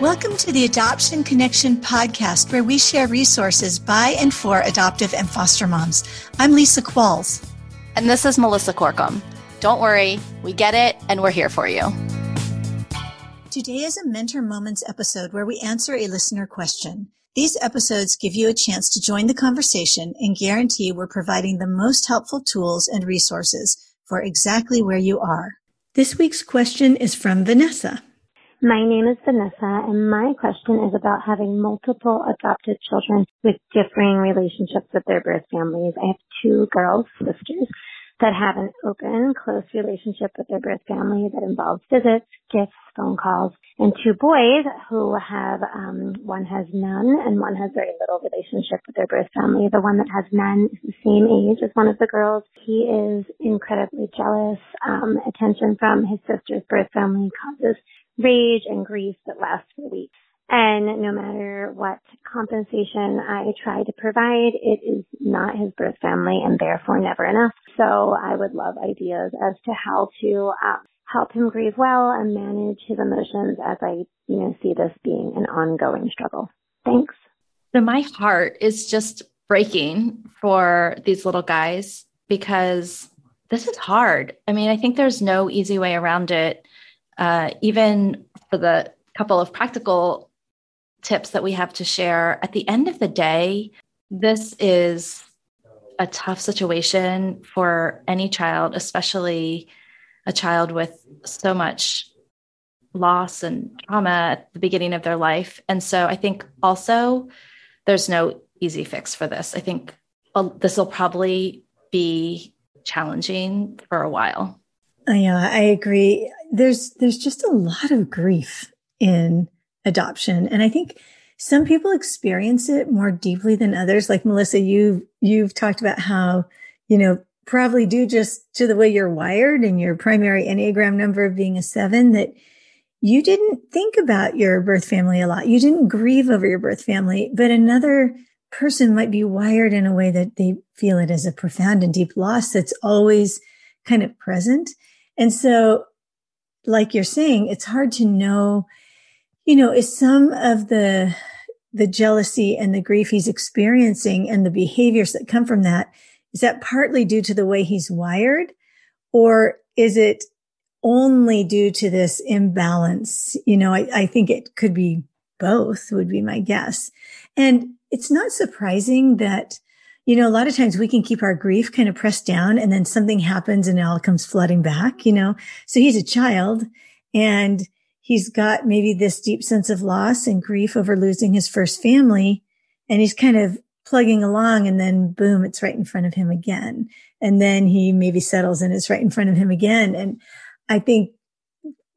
Welcome to the Adoption Connection podcast, where we share resources by and for adoptive and foster moms. I'm Lisa Qualls. And this is Melissa Corkum. Don't worry, we get it, and we're here for you. Today is a Mentor Moments episode where we answer a listener question. These episodes give you a chance to join the conversation and guarantee we're providing the most helpful tools and resources for exactly where you are. This week's question is from Vanessa. My name is Vanessa, and my question is about having multiple adopted children with differing relationships with their birth families. I have two girls, sisters, that have an open, close relationship with their birth family that involves visits, gifts, phone calls, and two boys who have, um, one has none and one has very little relationship with their birth family. The one that has none is the same age as one of the girls. He is incredibly jealous. Um, attention from his sister's birth family causes rage and grief that lasts for weeks. And no matter what compensation I try to provide, it is not his birth family and therefore never enough. So I would love ideas as to how to um, help him grieve well and manage his emotions as I, you know, see this being an ongoing struggle. Thanks. So my heart is just breaking for these little guys because this is hard. I mean, I think there's no easy way around it uh, even for the couple of practical tips that we have to share, at the end of the day, this is a tough situation for any child, especially a child with so much loss and trauma at the beginning of their life. And so I think also there's no easy fix for this. I think uh, this will probably be challenging for a while. Yeah, I agree. There's there's just a lot of grief in adoption, and I think some people experience it more deeply than others. Like Melissa, you you've talked about how you know probably due just to the way you're wired and your primary enneagram number being a seven that you didn't think about your birth family a lot. You didn't grieve over your birth family, but another person might be wired in a way that they feel it as a profound and deep loss that's always kind of present. And so, like you're saying, it's hard to know, you know, is some of the, the jealousy and the grief he's experiencing and the behaviors that come from that, is that partly due to the way he's wired? Or is it only due to this imbalance? You know, I, I think it could be both would be my guess. And it's not surprising that you know, a lot of times we can keep our grief kind of pressed down and then something happens and it all comes flooding back, you know? So he's a child and he's got maybe this deep sense of loss and grief over losing his first family. And he's kind of plugging along and then boom, it's right in front of him again. And then he maybe settles and it's right in front of him again. And I think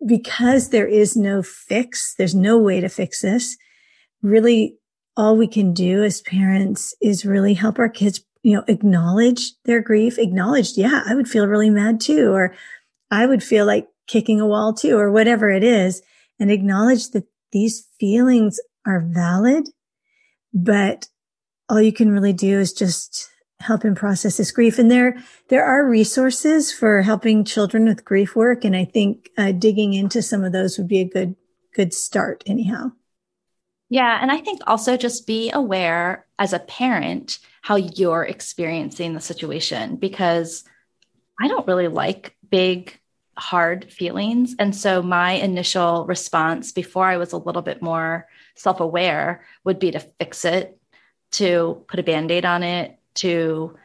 because there is no fix, there's no way to fix this. Really all we can do as parents is really help our kids, you know, acknowledge their grief, acknowledge, yeah, I would feel really mad too, or I would feel like kicking a wall too, or whatever it is, and acknowledge that these feelings are valid, but all you can really do is just help him process his grief. And there, there are resources for helping children with grief work. And I think uh, digging into some of those would be a good, good start anyhow. Yeah. And I think also just be aware as a parent how you're experiencing the situation because I don't really like big, hard feelings. And so my initial response before I was a little bit more self aware would be to fix it, to put a band aid on it, to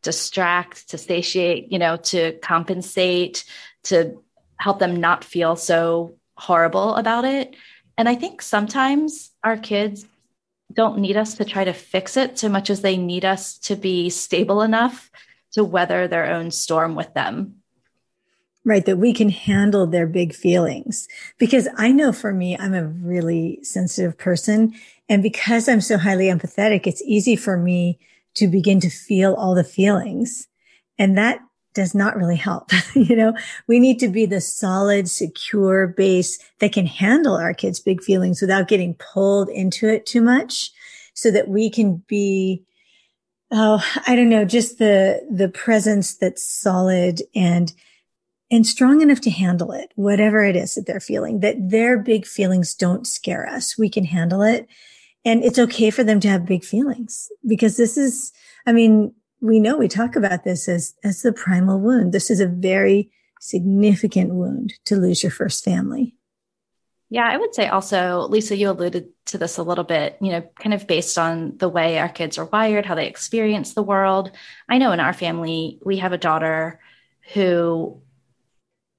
distract, to satiate, you know, to compensate, to help them not feel so horrible about it. And I think sometimes our kids don't need us to try to fix it so much as they need us to be stable enough to weather their own storm with them. Right. That we can handle their big feelings. Because I know for me, I'm a really sensitive person. And because I'm so highly empathetic, it's easy for me to begin to feel all the feelings. And that does not really help. you know, we need to be the solid, secure base that can handle our kids' big feelings without getting pulled into it too much so that we can be, oh, I don't know, just the, the presence that's solid and and strong enough to handle it, whatever it is that they're feeling, that their big feelings don't scare us. We can handle it. And it's okay for them to have big feelings because this is, I mean, we know we talk about this as, as the primal wound. This is a very significant wound to lose your first family. Yeah, I would say also, Lisa, you alluded to this a little bit, you know, kind of based on the way our kids are wired, how they experience the world. I know in our family, we have a daughter who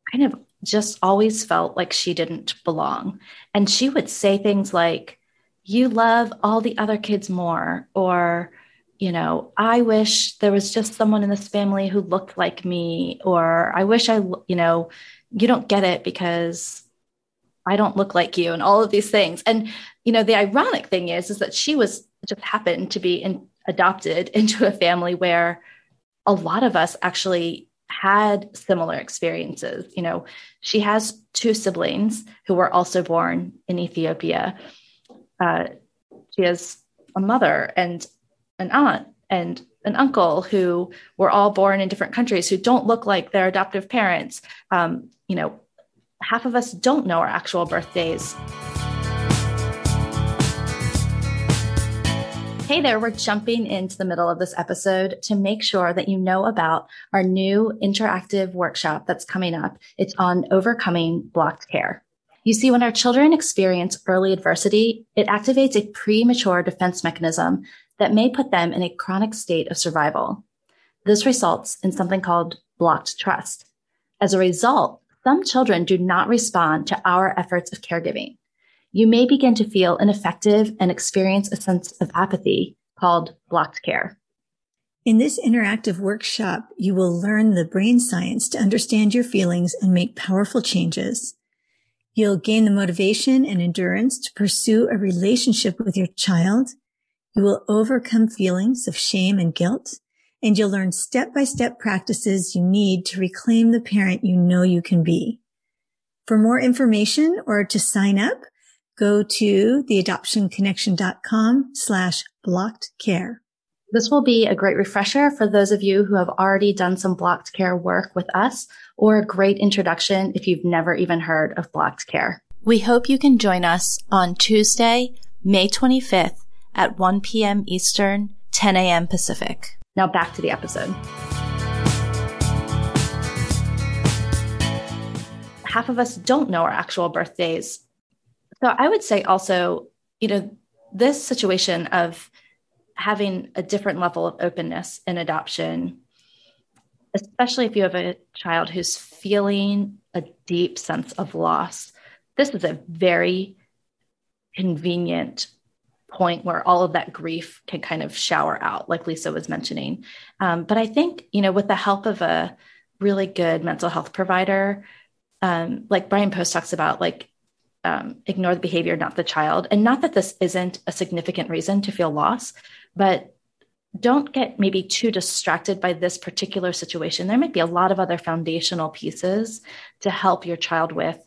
kind of just always felt like she didn't belong. And she would say things like, You love all the other kids more, or, you know, I wish there was just someone in this family who looked like me, or I wish I, you know, you don't get it because I don't look like you, and all of these things. And, you know, the ironic thing is, is that she was just happened to be in, adopted into a family where a lot of us actually had similar experiences. You know, she has two siblings who were also born in Ethiopia. Uh, she has a mother and an aunt and an uncle who were all born in different countries who don't look like their adoptive parents. Um, you know, half of us don't know our actual birthdays. Hey there, we're jumping into the middle of this episode to make sure that you know about our new interactive workshop that's coming up. It's on overcoming blocked care. You see, when our children experience early adversity, it activates a premature defense mechanism that may put them in a chronic state of survival. This results in something called blocked trust. As a result, some children do not respond to our efforts of caregiving. You may begin to feel ineffective and experience a sense of apathy called blocked care. In this interactive workshop, you will learn the brain science to understand your feelings and make powerful changes. You'll gain the motivation and endurance to pursue a relationship with your child you will overcome feelings of shame and guilt, and you'll learn step by step practices you need to reclaim the parent you know you can be. For more information or to sign up, go to theadoptionconnection.com slash blocked care. This will be a great refresher for those of you who have already done some blocked care work with us or a great introduction if you've never even heard of blocked care. We hope you can join us on Tuesday, May 25th at 1 p.m. Eastern, 10 a.m. Pacific. Now back to the episode. Half of us don't know our actual birthdays. So I would say also, you know, this situation of having a different level of openness in adoption, especially if you have a child who's feeling a deep sense of loss, this is a very convenient point where all of that grief can kind of shower out, like Lisa was mentioning. Um, but I think, you know, with the help of a really good mental health provider, um, like Bryan Post talks about, like um, ignore the behavior, not the child. And not that this isn't a significant reason to feel loss, but don't get maybe too distracted by this particular situation. There might be a lot of other foundational pieces to help your child with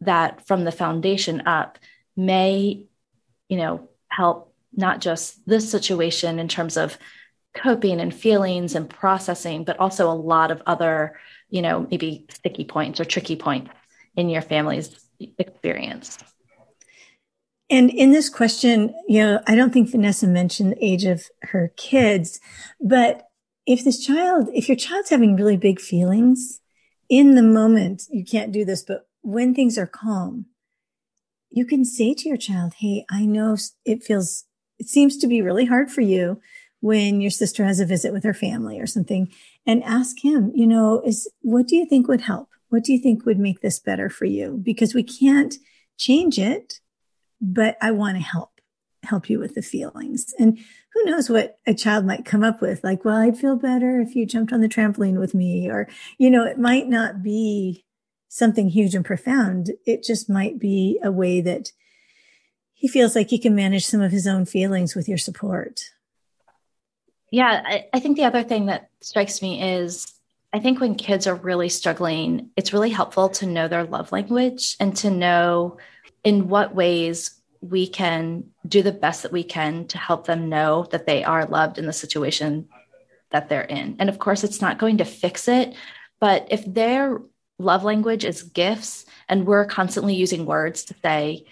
that from the foundation up may, you know, help not just this situation in terms of coping and feelings and processing, but also a lot of other, you know, maybe sticky points or tricky points in your family's experience. And in this question, you know, I don't think Vanessa mentioned the age of her kids, but if this child, if your child's having really big feelings in the moment, you can't do this, but when things are calm, you can say to your child, Hey, I know it feels, it seems to be really hard for you when your sister has a visit with her family or something and ask him, you know, is what do you think would help? What do you think would make this better for you? Because we can't change it, but I want to help, help you with the feelings. And who knows what a child might come up with? Like, well, I'd feel better if you jumped on the trampoline with me, or, you know, it might not be something huge and profound. It just might be a way that he feels like he can manage some of his own feelings with your support. Yeah, I, I think the other thing that strikes me is I think when kids are really struggling, it's really helpful to know their love language and to know in what ways we can do the best that we can to help them know that they are loved in the situation that they're in. And of course, it's not going to fix it, but if they're love language is gifts and we're constantly using words to say,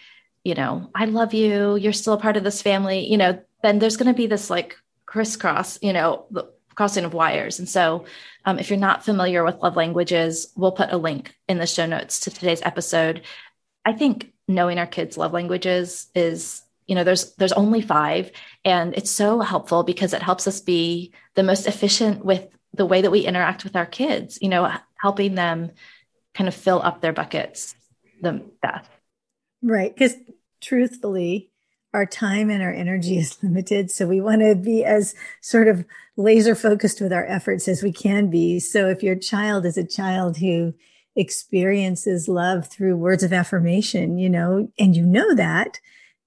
you know, I love you, you're still a part of this family, you know, then there's going to be this like crisscross, you know, the crossing of wires. And so, um, if you're not familiar with love languages, we'll put a link in the show notes to today's episode. I think knowing our kids' love languages is, you know, there's there's only five, and it's so helpful because it helps us be the most efficient with the way that we interact with our kids. You know, helping them kind of fill up their buckets the best. Right. Because truthfully, our time and our energy is limited. So we want to be as sort of laser focused with our efforts as we can be. So if your child is a child who experiences love through words of affirmation, you know, and you know that,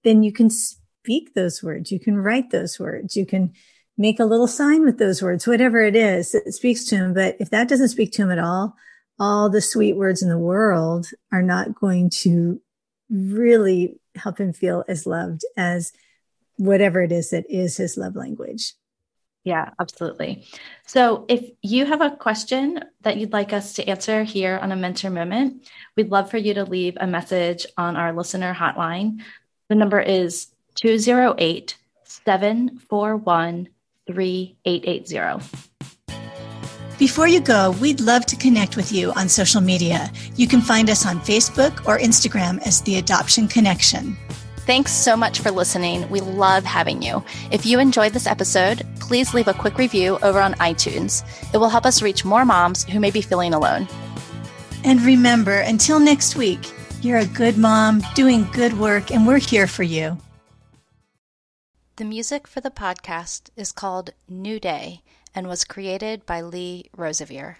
then you can speak those words. You can write those words. You can make a little sign with those words, whatever it is that speaks to him. But if that doesn't speak to him at all, all the sweet words in the world are not going to really help him feel as loved as whatever it is that is his love language. Yeah, absolutely. So, if you have a question that you'd like us to answer here on a mentor moment, we'd love for you to leave a message on our listener hotline. The number is 208 741 3880. Before you go, we'd love to connect with you on social media. You can find us on Facebook or Instagram as The Adoption Connection. Thanks so much for listening. We love having you. If you enjoyed this episode, please leave a quick review over on iTunes. It will help us reach more moms who may be feeling alone. And remember, until next week, you're a good mom doing good work, and we're here for you. The music for the podcast is called New Day and was created by Lee Rosevere.